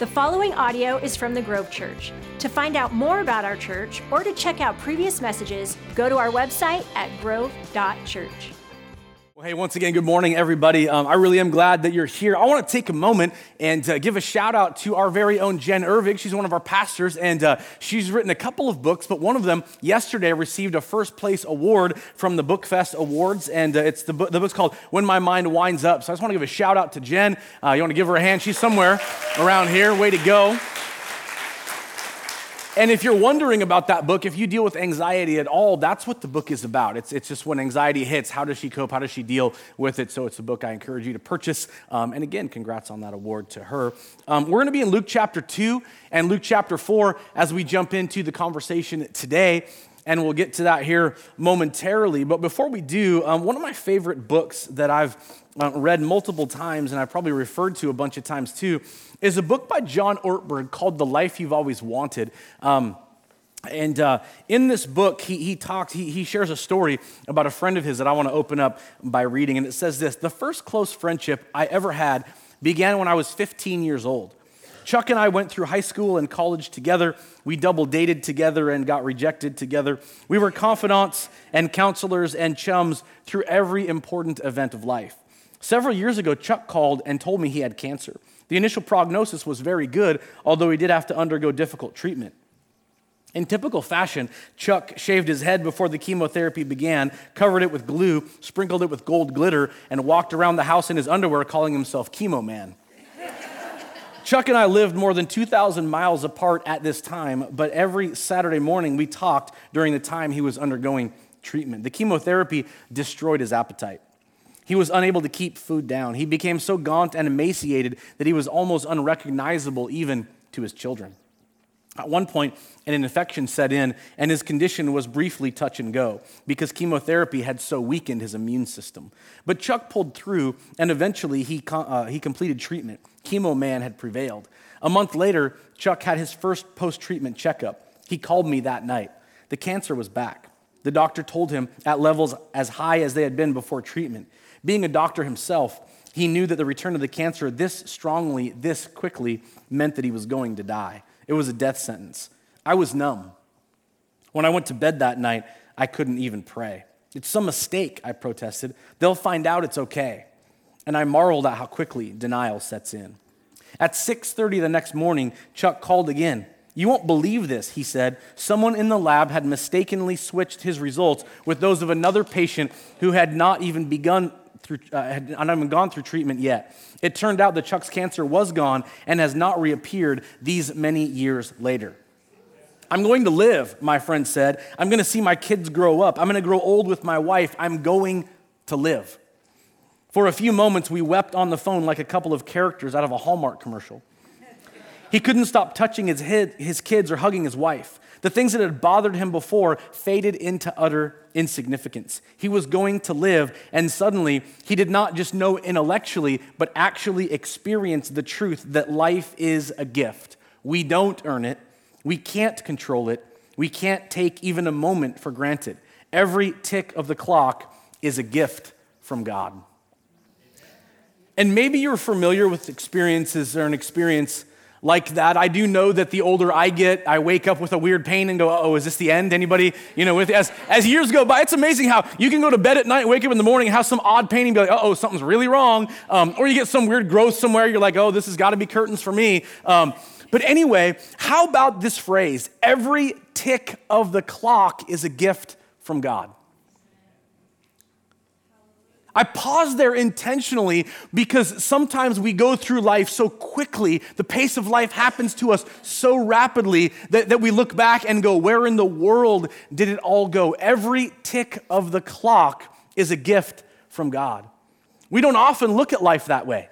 The following audio is from the Grove Church. To find out more about our church or to check out previous messages, go to our website at grove.church. Hey, once again, good morning, everybody. Um, I really am glad that you're here. I want to take a moment and uh, give a shout out to our very own Jen Irvig. She's one of our pastors, and uh, she's written a couple of books, but one of them yesterday received a first place award from the Book Fest Awards, and uh, it's the, book, the book's called When My Mind Winds Up. So I just want to give a shout out to Jen. Uh, you want to give her a hand? She's somewhere around here. Way to go. And if you're wondering about that book, if you deal with anxiety at all, that's what the book is about. It's, it's just when anxiety hits, how does she cope? How does she deal with it? So it's a book I encourage you to purchase. Um, and again, congrats on that award to her. Um, we're going to be in Luke chapter 2 and Luke chapter 4 as we jump into the conversation today. And we'll get to that here momentarily. But before we do, um, one of my favorite books that I've read multiple times and I've probably referred to a bunch of times too is a book by John Ortberg called The Life You've Always Wanted. Um, and uh, in this book, he, he talks, he, he shares a story about a friend of his that I want to open up by reading. And it says this The first close friendship I ever had began when I was 15 years old. Chuck and I went through high school and college together. We double dated together and got rejected together. We were confidants and counselors and chums through every important event of life. Several years ago, Chuck called and told me he had cancer. The initial prognosis was very good, although he did have to undergo difficult treatment. In typical fashion, Chuck shaved his head before the chemotherapy began, covered it with glue, sprinkled it with gold glitter, and walked around the house in his underwear calling himself Chemo Man. Chuck and I lived more than 2,000 miles apart at this time, but every Saturday morning we talked during the time he was undergoing treatment. The chemotherapy destroyed his appetite. He was unable to keep food down. He became so gaunt and emaciated that he was almost unrecognizable even to his children. At one point, an infection set in, and his condition was briefly touch and go because chemotherapy had so weakened his immune system. But Chuck pulled through, and eventually he, uh, he completed treatment. Chemo man had prevailed. A month later, Chuck had his first post treatment checkup. He called me that night. The cancer was back. The doctor told him at levels as high as they had been before treatment. Being a doctor himself, he knew that the return of the cancer this strongly, this quickly, meant that he was going to die. It was a death sentence. I was numb. When I went to bed that night, I couldn't even pray. It's some mistake, I protested. They'll find out it's okay. And I marveled at how quickly denial sets in. At 6:30 the next morning, Chuck called again. You won't believe this, he said. Someone in the lab had mistakenly switched his results with those of another patient who had not even begun through, uh, had not even gone through treatment yet. It turned out that Chuck's cancer was gone and has not reappeared these many years later. I'm going to live, my friend said. I'm going to see my kids grow up. I'm going to grow old with my wife. I'm going to live. For a few moments, we wept on the phone like a couple of characters out of a Hallmark commercial. He couldn't stop touching his, his kids or hugging his wife. The things that had bothered him before faded into utter insignificance. He was going to live, and suddenly he did not just know intellectually, but actually experience the truth that life is a gift. We don't earn it, we can't control it, we can't take even a moment for granted. Every tick of the clock is a gift from God. And maybe you're familiar with experiences or an experience like that. I do know that the older I get, I wake up with a weird pain and go, oh, is this the end? Anybody, you know, with, as, as years go by, it's amazing how you can go to bed at night, wake up in the morning, have some odd pain and be like, oh, something's really wrong. Um, or you get some weird growth somewhere, you're like, oh, this has got to be curtains for me. Um, but anyway, how about this phrase? Every tick of the clock is a gift from God. I pause there intentionally because sometimes we go through life so quickly, the pace of life happens to us so rapidly that, that we look back and go, Where in the world did it all go? Every tick of the clock is a gift from God. We don't often look at life that way.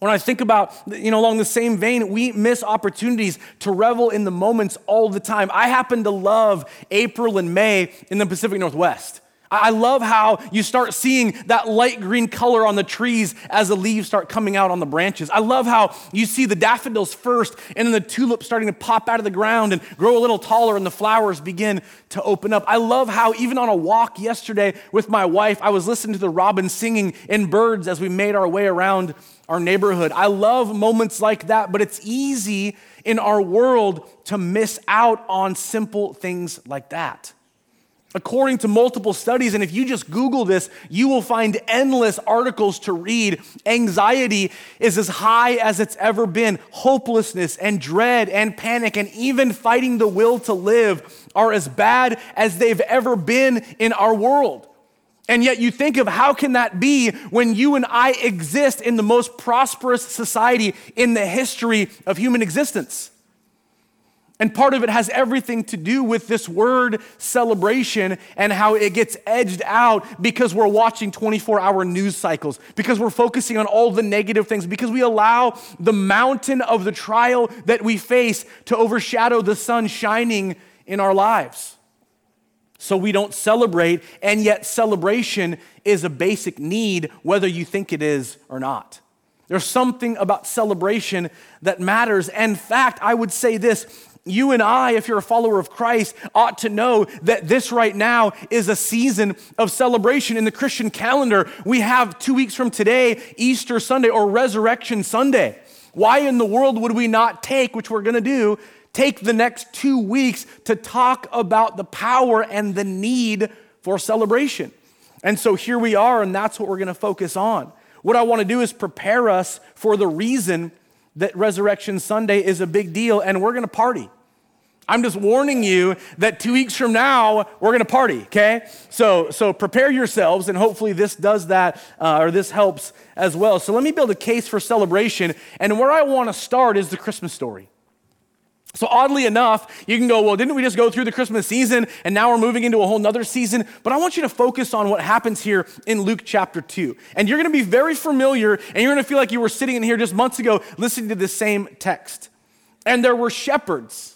When I think about, you know, along the same vein, we miss opportunities to revel in the moments all the time. I happen to love April and May in the Pacific Northwest. I love how you start seeing that light green color on the trees as the leaves start coming out on the branches. I love how you see the daffodils first and then the tulips starting to pop out of the ground and grow a little taller and the flowers begin to open up. I love how even on a walk yesterday with my wife, I was listening to the robins singing and birds as we made our way around our neighborhood. I love moments like that, but it's easy in our world to miss out on simple things like that. According to multiple studies, and if you just Google this, you will find endless articles to read. Anxiety is as high as it's ever been. Hopelessness and dread and panic and even fighting the will to live are as bad as they've ever been in our world. And yet you think of how can that be when you and I exist in the most prosperous society in the history of human existence? And part of it has everything to do with this word celebration and how it gets edged out because we're watching 24 hour news cycles, because we're focusing on all the negative things, because we allow the mountain of the trial that we face to overshadow the sun shining in our lives. So we don't celebrate, and yet celebration is a basic need, whether you think it is or not. There's something about celebration that matters. In fact, I would say this you and I, if you're a follower of Christ, ought to know that this right now is a season of celebration in the Christian calendar. We have two weeks from today, Easter Sunday or Resurrection Sunday. Why in the world would we not take, which we're going to do, take the next two weeks to talk about the power and the need for celebration? And so here we are, and that's what we're going to focus on. What I want to do is prepare us for the reason that Resurrection Sunday is a big deal, and we're going to party. I'm just warning you that two weeks from now, we're gonna party, okay? So, so prepare yourselves, and hopefully this does that, uh, or this helps as well. So let me build a case for celebration, and where I wanna start is the Christmas story. So, oddly enough, you can go, well, didn't we just go through the Christmas season and now we're moving into a whole nother season? But I want you to focus on what happens here in Luke chapter 2. And you're gonna be very familiar and you're gonna feel like you were sitting in here just months ago listening to the same text. And there were shepherds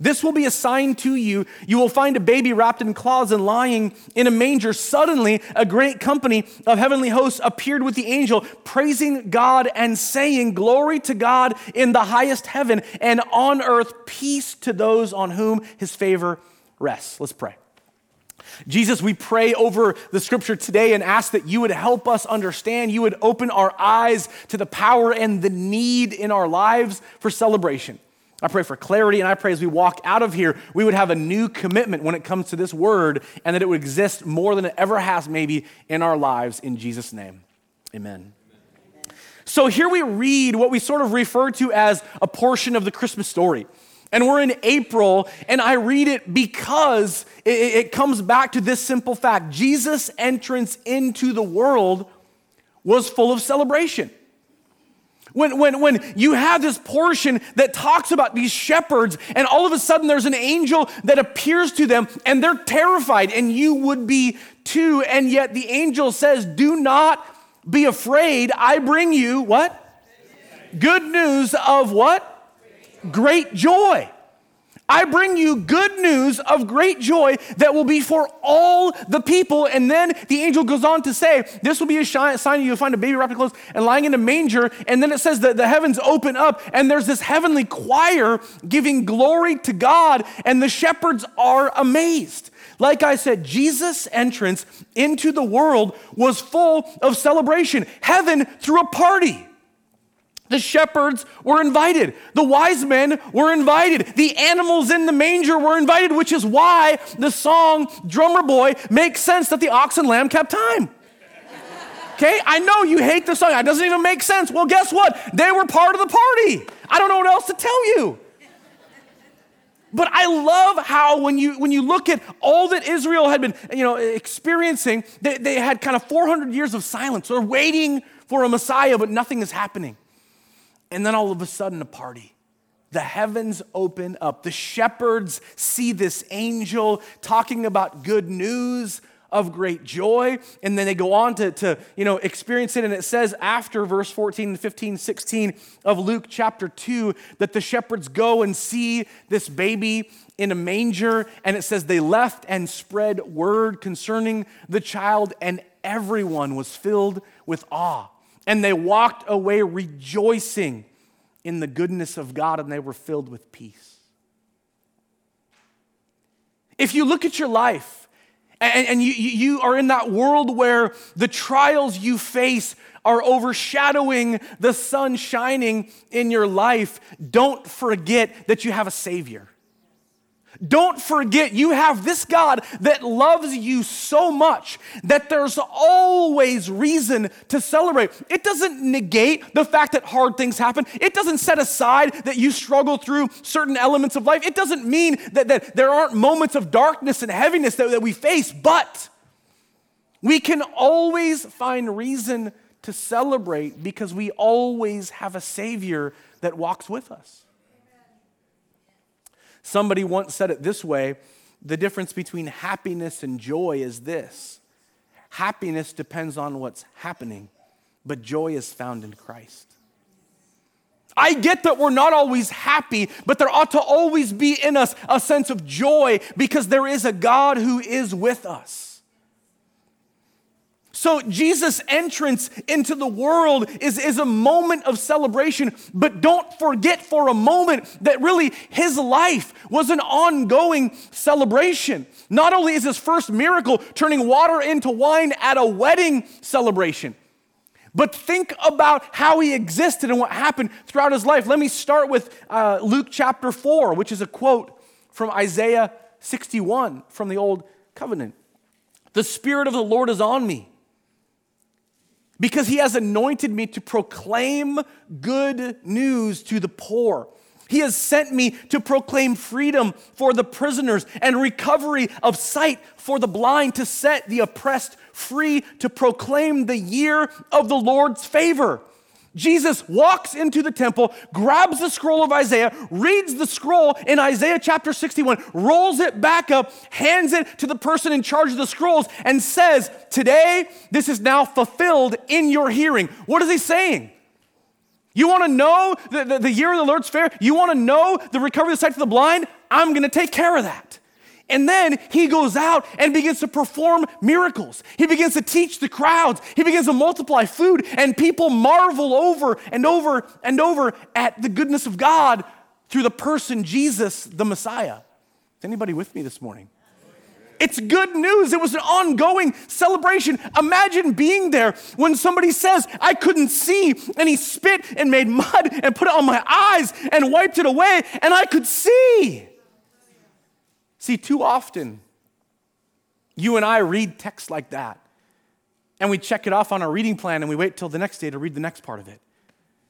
This will be a sign to you. You will find a baby wrapped in cloths and lying in a manger. Suddenly, a great company of heavenly hosts appeared with the angel, praising God and saying, Glory to God in the highest heaven, and on earth, peace to those on whom his favor rests. Let's pray. Jesus, we pray over the scripture today and ask that you would help us understand, you would open our eyes to the power and the need in our lives for celebration. I pray for clarity, and I pray as we walk out of here, we would have a new commitment when it comes to this word, and that it would exist more than it ever has, maybe, in our lives. In Jesus' name, amen. So here we read what we sort of refer to as a portion of the Christmas story. And we're in April, and I read it because it, it comes back to this simple fact Jesus' entrance into the world was full of celebration. When, when, when you have this portion that talks about these shepherds, and all of a sudden there's an angel that appears to them, and they're terrified, and you would be too. And yet the angel says, Do not be afraid. I bring you what? Good news of what? Great joy. I bring you good news of great joy that will be for all the people. And then the angel goes on to say, This will be a sign you'll find a baby wrapped in clothes and lying in a manger. And then it says that the heavens open up, and there's this heavenly choir giving glory to God, and the shepherds are amazed. Like I said, Jesus' entrance into the world was full of celebration. Heaven threw a party. The shepherds were invited. The wise men were invited. The animals in the manger were invited, which is why the song Drummer Boy makes sense that the ox and lamb kept time. Okay, I know you hate the song. It doesn't even make sense. Well, guess what? They were part of the party. I don't know what else to tell you. But I love how when you when you look at all that Israel had been you know experiencing, they, they had kind of 400 years of silence. They're waiting for a Messiah, but nothing is happening. And then all of a sudden, a party. The heavens open up. The shepherds see this angel talking about good news of great joy. And then they go on to, to you know, experience it. And it says after verse 14 and 15, 16 of Luke chapter 2 that the shepherds go and see this baby in a manger. And it says they left and spread word concerning the child, and everyone was filled with awe. And they walked away rejoicing in the goodness of God, and they were filled with peace. If you look at your life, and, and you, you are in that world where the trials you face are overshadowing the sun shining in your life. Don't forget that you have a Savior. Don't forget, you have this God that loves you so much that there's always reason to celebrate. It doesn't negate the fact that hard things happen. It doesn't set aside that you struggle through certain elements of life. It doesn't mean that, that there aren't moments of darkness and heaviness that, that we face, but we can always find reason to celebrate because we always have a Savior that walks with us. Somebody once said it this way the difference between happiness and joy is this happiness depends on what's happening, but joy is found in Christ. I get that we're not always happy, but there ought to always be in us a sense of joy because there is a God who is with us. So, Jesus' entrance into the world is, is a moment of celebration, but don't forget for a moment that really his life was an ongoing celebration. Not only is his first miracle turning water into wine at a wedding celebration, but think about how he existed and what happened throughout his life. Let me start with uh, Luke chapter 4, which is a quote from Isaiah 61 from the Old Covenant. The Spirit of the Lord is on me because he has anointed me to proclaim good news to the poor. He has sent me to proclaim freedom for the prisoners and recovery of sight for the blind, to set the oppressed free, to proclaim the year of the Lord's favor. Jesus walks into the temple, grabs the scroll of Isaiah, reads the scroll in Isaiah chapter 61, rolls it back up, hands it to the person in charge of the scrolls, and says, Today, this is now fulfilled in your hearing. What is he saying? You want to know the, the, the year of the Lord's fair? You want to know the recovery of the sight for the blind? I'm going to take care of that. And then he goes out and begins to perform miracles. He begins to teach the crowds. He begins to multiply food, and people marvel over and over and over at the goodness of God through the person Jesus, the Messiah. Is anybody with me this morning? It's good news. It was an ongoing celebration. Imagine being there when somebody says, I couldn't see, and he spit and made mud and put it on my eyes and wiped it away, and I could see. See, too often, you and I read texts like that, and we check it off on our reading plan, and we wait till the next day to read the next part of it.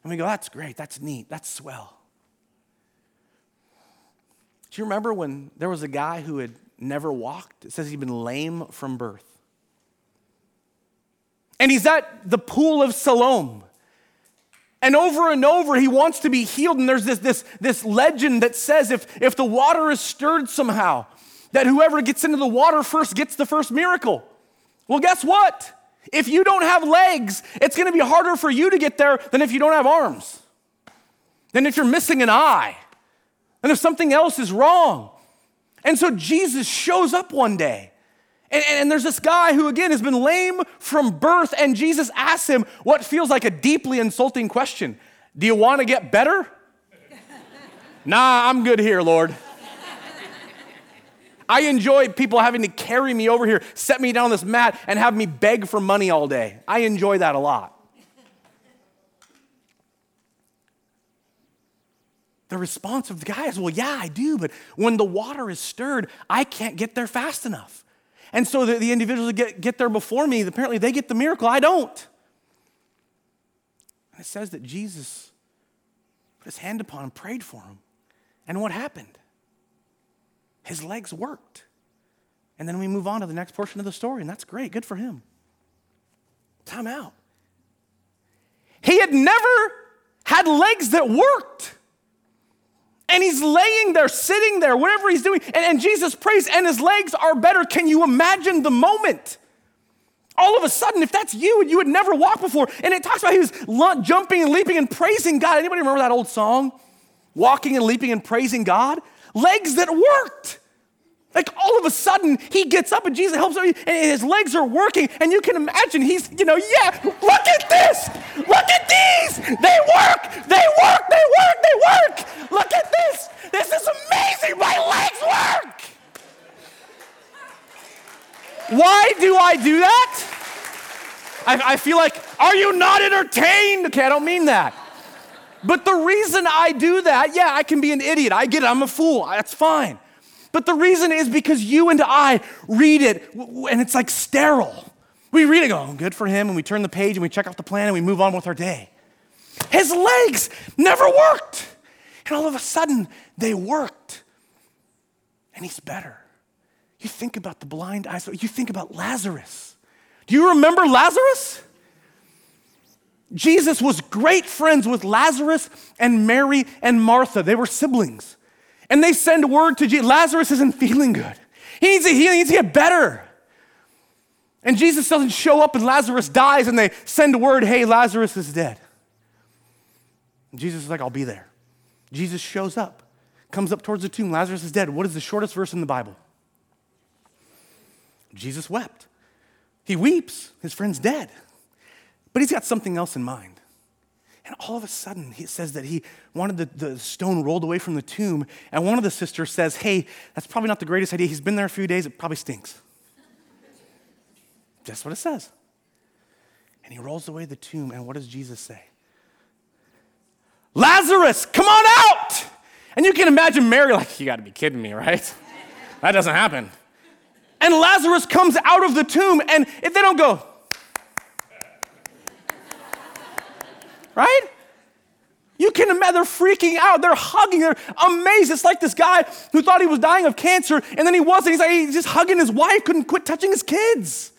And we go, that's great, that's neat, that's swell. Do you remember when there was a guy who had never walked? It says he'd been lame from birth. And he's at the pool of Siloam. And over and over, he wants to be healed. And there's this, this, this legend that says if, if the water is stirred somehow, that whoever gets into the water first gets the first miracle. Well, guess what? If you don't have legs, it's to be harder for you to get there than if you don't have arms, than if you're missing an eye, and if something else is wrong. And so Jesus shows up one day and, and, there's this guy who, again, has been lame from birth, and Jesus asks him what feels like a deeply insulting question Do you want to get better? nah, I'm good here, Lord. I enjoy people having to carry me over here, set me down this mat, and have me beg for money all day. I enjoy that a lot. The response of the guy is, Well, yeah, I do, but when the water is stirred, I can't get there fast enough. And so the, the individuals get, get there before me, apparently they get the miracle. I don't. And it says that Jesus put his hand upon him, prayed for him. And what happened? his legs worked. And then we move on to the next portion of the story, and that's great. Good for him. Time out. He had never had legs that worked. And he's laying there, sitting there, whatever he's doing. And, and, Jesus prays, and his legs are better. Can you imagine the moment? All of a sudden, if that's you and you had never walked before, and it talks about he was jumping and leaping and praising God. Anybody remember that old song? Walking and leaping and praising God? Legs that worked. Like all of a sudden, he gets up and Jesus helps him, and his legs are working. And you can imagine he's, you know, yeah, look at this. At these. They work. They work. They work. They work. Look at this. This is amazing. My legs work. Why do I do that? I, I feel like, are you not entertained? Okay, I don't mean that. But the reason I do that, yeah, I can be an idiot. I get it. I'm a fool. That's fine. But the reason is because you and I read it and it's like sterile. We read it, go, oh, good for him, and we turn the page and we check off the plan and we move on with our day. His legs never worked. And all of a sudden, they worked. And he's better. You think about the blind eyes, you think about Lazarus. Do you remember Lazarus? Jesus was great friends with Lazarus and Mary and Martha. They were siblings. And they send word to Jesus Lazarus isn't feeling good. He needs a healing, he needs to get better. And Jesus doesn't show up and Lazarus dies, and they send word, hey, Lazarus is dead. And Jesus is like, I'll be there. Jesus shows up, comes up towards the tomb. Lazarus is dead. What is the shortest verse in the Bible? Jesus wept. He weeps. His friend's dead. But he's got something else in mind. And all of a sudden, he says that he wanted the, the stone rolled away from the tomb. And one of the sisters says, Hey, that's probably not the greatest idea. He's been there a few days, it probably stinks. That's what it says. And he rolls away the tomb, and what does Jesus say? Lazarus, come on out! And you can imagine Mary, like, you gotta be kidding me, right? that doesn't happen. And Lazarus comes out of the tomb, and if they don't go, right? You can imagine they're freaking out. They're hugging. They're amazed. It's like this guy who thought he was dying of cancer, and then he wasn't. He's like he's just hugging his wife, couldn't quit touching his kids.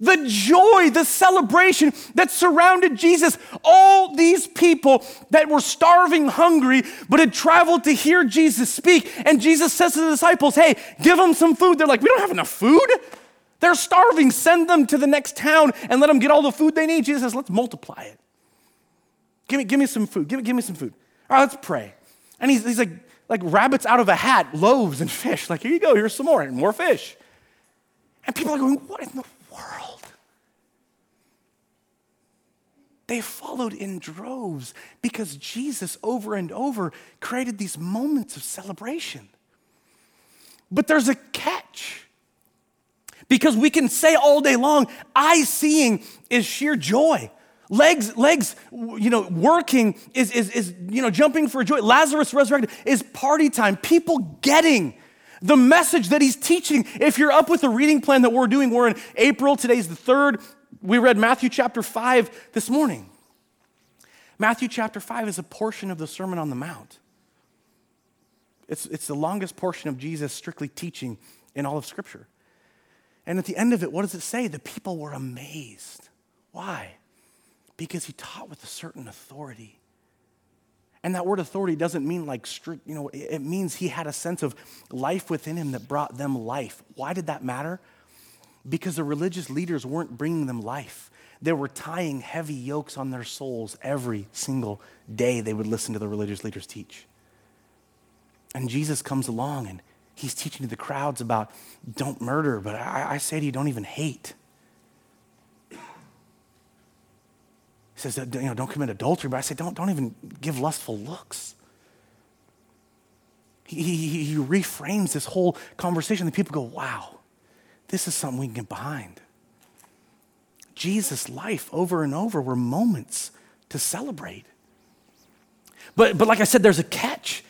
The joy, the celebration that surrounded Jesus. All these people that were starving, hungry, but had traveled to hear Jesus speak. And Jesus says to the disciples, Hey, give them some food. They're like, We don't have enough food. They're starving. Send them to the next town and let them get all the food they need. Jesus says, Let's multiply it. Give me, give me some food. Give me, give me some food. All right, let's pray. And he's, he's like, like rabbits out of a hat, loaves and fish. Like, here you go, here's some more, and more fish. And people are going, what in the world? They followed in droves because Jesus, over and over, created these moments of celebration. But there's a catch. Because we can say all day long, eye seeing is sheer joy. Legs, legs, you know, working is, is, is, you know, jumping for joy. Lazarus resurrected is party time. People getting the message that he's teaching. If you're up with the reading plan that we're doing, we're in April. Today's the third. We read Matthew chapter 5 this morning. Matthew chapter 5 is a portion of the Sermon on the Mount. It's, it's the longest portion of Jesus strictly teaching in all of Scripture. And at the end of it, what does it say? The people were amazed. Why? Because he taught with a certain authority. And that word authority doesn't mean like strict, you know, it means he had a sense of life within him that brought them life. Why did that matter? Because the religious leaders weren't bringing them life. They were tying heavy yokes on their souls every single day they would listen to the religious leaders teach. And Jesus comes along and he's teaching to the crowds about don't murder, but I, I say to you, don't even hate. He says, you know, don't commit adultery, but I say, don't, don't even give lustful looks. He, he, he reframes this whole conversation. The people go, wow, this is something we can get behind. Jesus' life over and over were moments to celebrate. But, but like I said, there's a catch.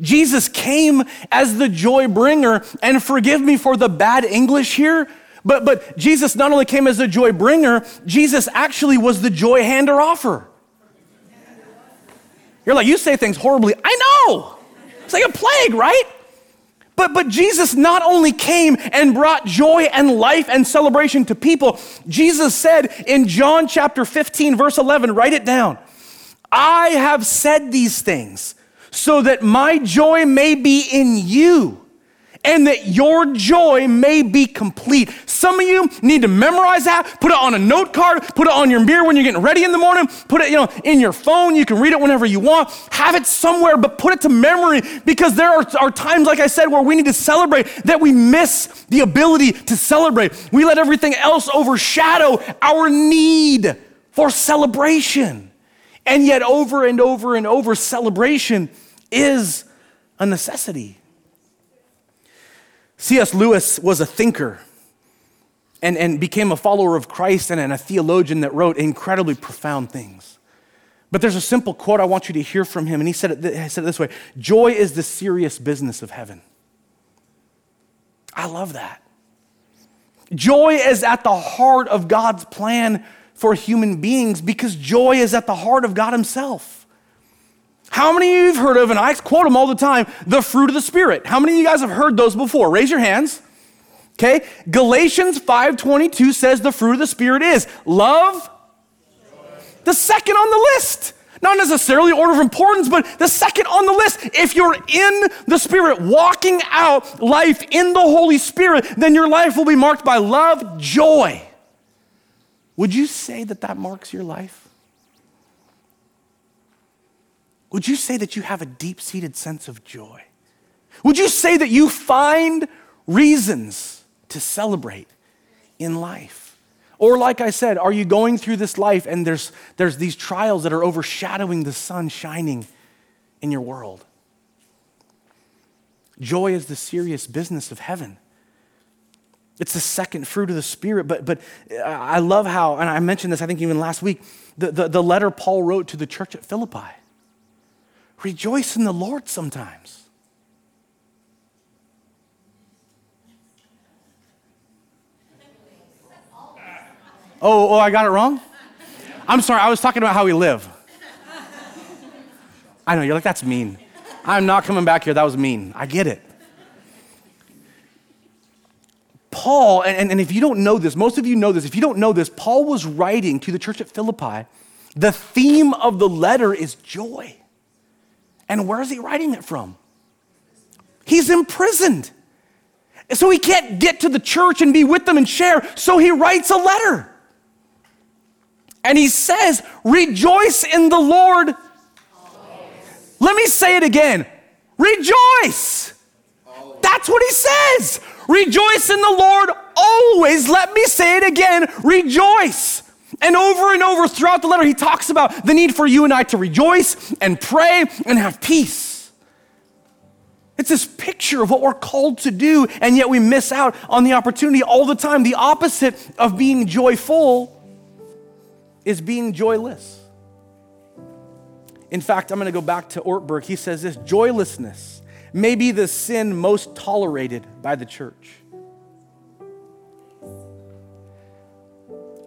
Jesus came as the joy bringer, and forgive me for the bad English here, but, but Jesus not only came as a joy bringer, Jesus actually was the joy hander offer. You're like, you say things horribly. I know. It's like a plague, right? But, but Jesus not only came and brought joy and life and celebration to people, Jesus said in John chapter 15, verse 11, write it down. I have said these things so that my joy may be in you and that your joy may be complete. Some of you need to memorize that, put it on a note card, put it on your mirror when you're getting ready in the morning, put it, you know, in your phone. You can read it whenever you want. Have it somewhere, but put it to memory because there are, are times, like I said, where we need to celebrate that we miss the ability to celebrate. We let everything else overshadow our need for celebration. And yet, over and over and over, celebration is a necessity. C.S. Lewis was a thinker and, and became a follower of Christ and, and a theologian that wrote incredibly profound things. But there's a simple quote I want you to hear from him, and he said it, he said it this way Joy is the serious business of heaven. I love that. Joy is at the heart of God's plan for human beings because joy is at the heart of God Himself. How many of you have heard of, and I quote them all the time, the fruit of the Spirit? How many of you guys have heard those before? Raise your hands. Okay? Galatians 5:22 says the fruit of the Spirit is love. The second on the list. Not necessarily order of importance, but the second on the list. If you're in the Spirit, walking out life in the Holy Spirit, then your life will be marked by love, joy. Would you say that that marks your life? Would you say that you have a deep seated sense of joy? Would you say that you find reasons to celebrate in life? Or, like I said, are you going through this life and there's, there's these trials that are overshadowing the sun shining in your world? Joy is the serious business of heaven. It's the second fruit of the Spirit. But, but uh, I love how, and I mentioned this, I think, even last week, the, the, the letter Paul wrote to the church at Philippi. Rejoice in the Lord sometimes. Oh, oh, I got it wrong? I'm sorry, I was talking about how we live. I know, you're like, that's mean. I'm not coming back here, that was mean. I get it. Paul, and, and if you don't know this, most of you know this, if you don't know this, Paul was writing to the church at Philippi. The theme of the letter is joy. And where is he writing it from? He's imprisoned. So he can't get to the church and be with them and share. So he writes a letter. And he says, Rejoice in the Lord. Always. Let me say it again Rejoice. Always. That's what he says. Rejoice in the Lord always. Let me say it again. Rejoice. And over and over throughout the letter, he talks about the need for you and I to rejoice and pray and have peace. It's this picture of what we're called to do, and yet we miss out on the opportunity all the time. The opposite of being joyful is being joyless. In fact, I'm going to go back to Ortberg. He says this joylessness may be the sin most tolerated by the church.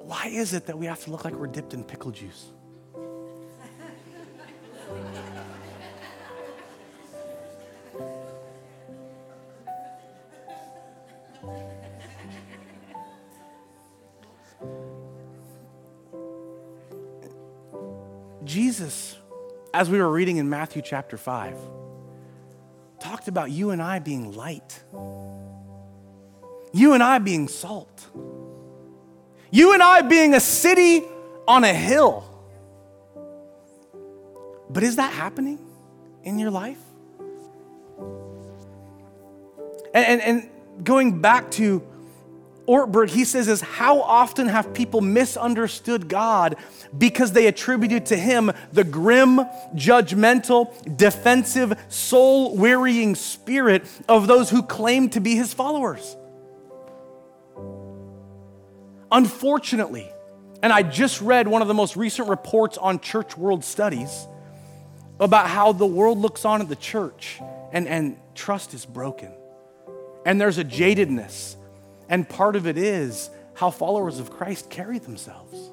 Why is it that we have to look like we're dipped in pickle juice? Jesus, as we were reading in Matthew chapter 5, talked about you and I being light, you and I being salt. You and I being a city on a hill. But is that happening in your life? And, and, and going back to Ortberg, he says, is how often have people misunderstood God because they attributed to him the grim, judgmental, defensive, soul wearying spirit of those who claim to be his followers? Unfortunately, and I just read one of the most recent reports on church world studies about how the world looks on at the church and, and trust is broken. And there's a jadedness. And part of it is how followers of Christ carry themselves.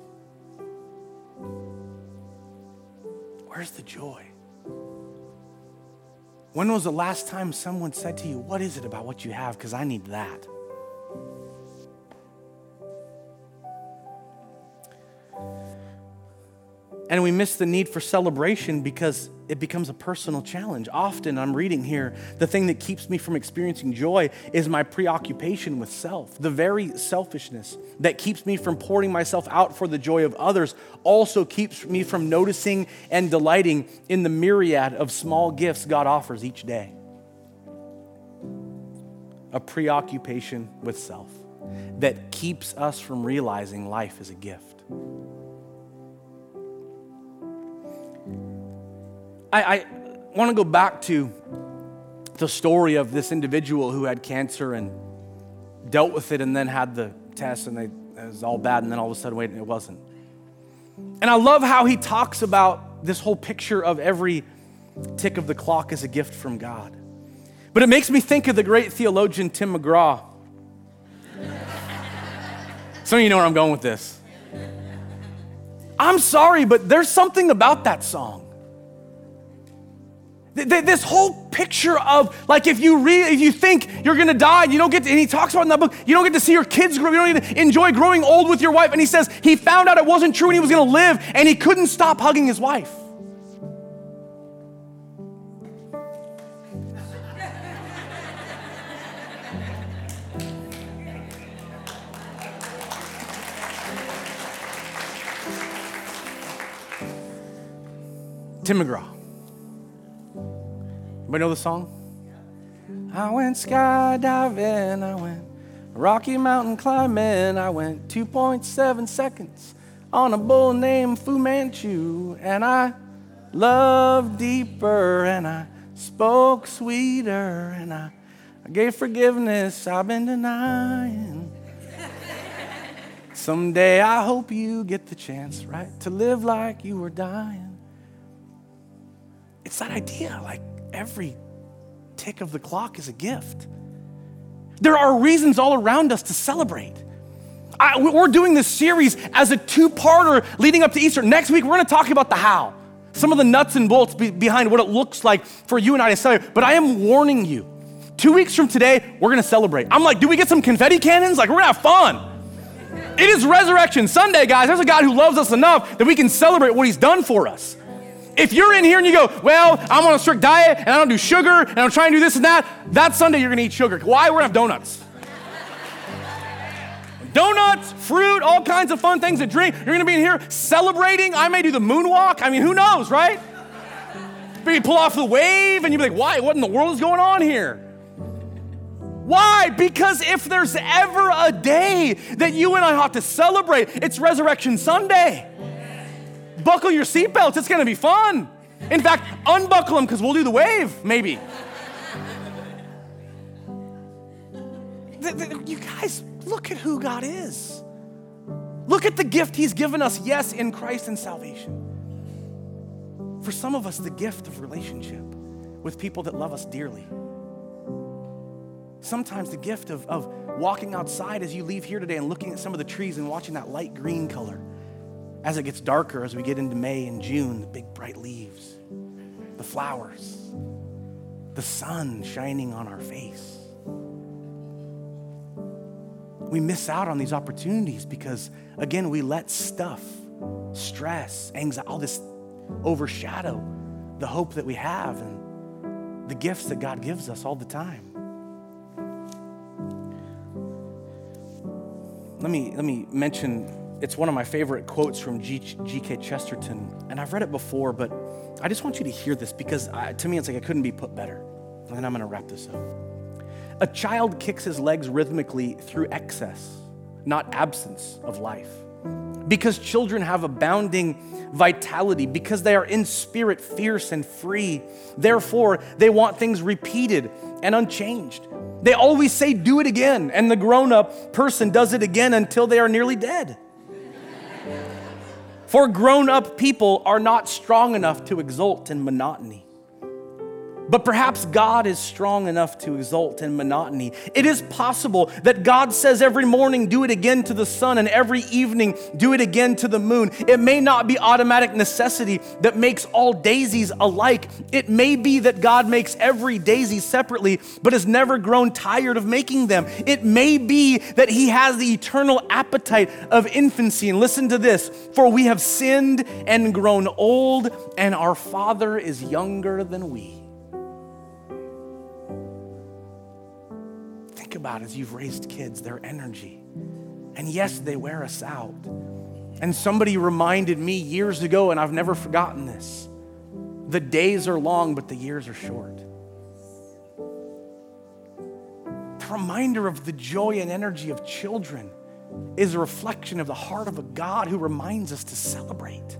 Where's the joy? When was the last time someone said to you, What is it about what you have? Because I need that. And we miss the need for celebration because it becomes a personal challenge. Often, I'm reading here, the thing that keeps me from experiencing joy is my preoccupation with self. The very selfishness that keeps me from pouring myself out for the joy of others also keeps me from noticing and delighting in the myriad of small gifts God offers each day. A preoccupation with self that keeps us from realizing life is a gift. I, I want to go back to the story of this individual who had cancer and dealt with it and then had the test and they, it was all bad and then all of a sudden, wait, it wasn't. And I love how he talks about this whole picture of every tick of the clock as a gift from God. But it makes me think of the great theologian Tim McGraw. Some of you know where I'm going with this. I'm sorry, but there's something about that song this whole picture of like if you read, if you think you're gonna die, you don't get to, and he talks about in that book, you don't get to see your kids grow, you don't get to enjoy growing old with your wife. And he says he found out it wasn't true and he was gonna live and he couldn't stop hugging his wife. Tim McGraw. Anybody know the song? I went skydiving, I went Rocky Mountain climbing, I went 2.7 seconds on a bull named Fu Manchu, and I loved deeper, and I spoke sweeter, and I, I gave forgiveness I've been denying. Someday I hope you get the chance, right, to live like you were dying. It's that idea, like, every tick of the clock is a gift. There are reasons all around us to celebrate. I, we're doing this series as a two parter leading up to Easter. Next week, we're going to talk about the how, some of the nuts and bolts be, behind what it looks like for you and I to celebrate. But I am warning you, two weeks from today, we're going to celebrate. I'm like, do we get some confetti cannons? Like, we're going to have fun. It is Resurrection Sunday, guys. There's a God who loves us enough that we can celebrate what He's done for us. If you're in here and you go, well, I'm on a strict diet and I don't do sugar and I'm trying to do this and that, that Sunday you're gonna eat sugar. Why? We're gonna have donuts. donuts, fruit, all kinds of fun things to drink. You're gonna be in here celebrating. I may do the moonwalk. I mean, who knows, right? Maybe pull off the wave and you'd be like, why? What in the world is going on here? Why? Because if there's ever a day that you and I ought to celebrate, it's Resurrection Sunday. Buckle your seatbelts, it's gonna be fun. In fact, unbuckle them because we'll do the wave, maybe. you guys, look at who God is. Look at the gift He's given us, yes, in Christ and salvation. For some of us, the gift of relationship with people that love us dearly. Sometimes the gift of, of walking outside as you leave here today and looking at some of the trees and watching that light green color as it gets darker, as we get into May and June, the big bright leaves, the flowers, the sun shining on our face. We miss out on these opportunities because, again, we let stuff, stress, anxiety, all this overshadow the hope that we have and the gifts that God gives us all the time. Let me, let me mention it's one of my favorite quotes from G.K. Chesterton, and I've read it before, but I just want you to hear this because I, to me it's like it couldn't be put better. And then I'm going to wrap this up. A child kicks his legs rhythmically through excess, not absence of life. Because children have abounding vitality, because they are in spirit fierce and free. Therefore, they want things repeated and unchanged. They always say, Do it again, and the grown up person does it again until they are nearly dead. For grown up people are not strong enough to exult in monotony. But perhaps God is strong enough to exult in monotony. It is possible that God says every morning, do it again to the sun, and every evening, do it again to the moon. It may not be automatic necessity that makes all daisies alike. It may be that God makes every daisy separately, but has never grown tired of making them. It may be that He has the eternal appetite of infancy. And listen to this for we have sinned and grown old, and our Father is younger than we. About as you've raised kids, their energy. And yes, they wear us out. And somebody reminded me years ago, and I've never forgotten this the days are long, but the years are short. The reminder of the joy and energy of children is a reflection of the heart of a God who reminds us to celebrate,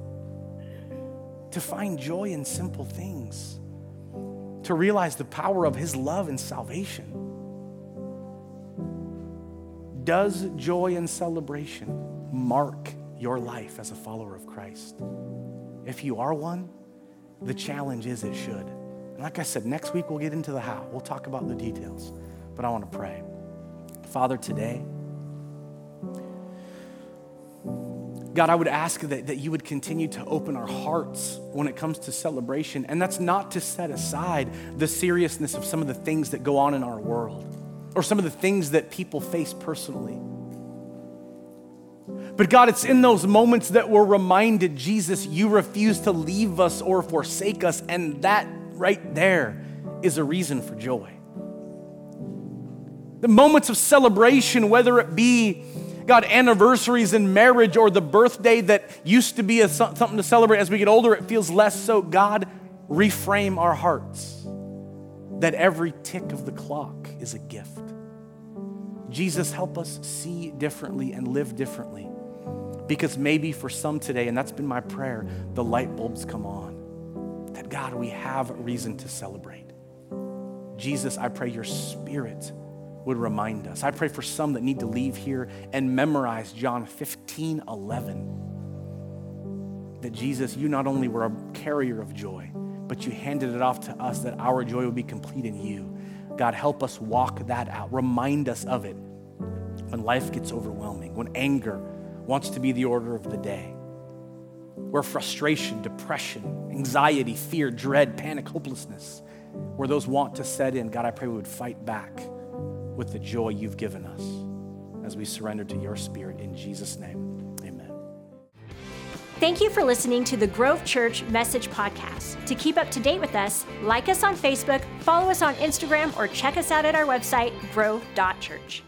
to find joy in simple things, to realize the power of His love and salvation. Does joy and celebration mark your life as a follower of Christ? If you are one, the challenge is it should. And like I said, next week we'll get into the how. We'll talk about the details. But I want to pray. Father, today, God, I would ask that, that you would continue to open our hearts when it comes to celebration. And that's not to set aside the seriousness of some of the things that go on in our world or some of the things that people face personally. But God, it's in those moments that we're reminded, Jesus, you refuse to leave us or forsake us, and that right there is a reason for joy. The moments of celebration, whether it be, God, anniversaries in marriage or the birthday that used to be a, something to celebrate as we get older, it feels less so. God, reframe our hearts that every tick of the clock is a gift. Jesus, help us see differently and live differently. Because maybe for some today, and that's been my prayer, the light bulbs come on. That God, we have reason to celebrate. Jesus, I pray your spirit would remind us. I pray for some that need to leave here and memorize John 15 11. That Jesus, you not only were a carrier of joy, but you handed it off to us that our joy would be complete in you. God, help us walk that out. Remind us of it when life gets overwhelming, when anger wants to be the order of the day, where frustration, depression, anxiety, fear, dread, panic, hopelessness, where those want to set in, God, I pray we would fight back with the joy you've given us as we surrender to your spirit in Jesus' name. Thank you for listening to the Grove Church Message Podcast. To keep up to date with us, like us on Facebook, follow us on Instagram, or check us out at our website, grove.church.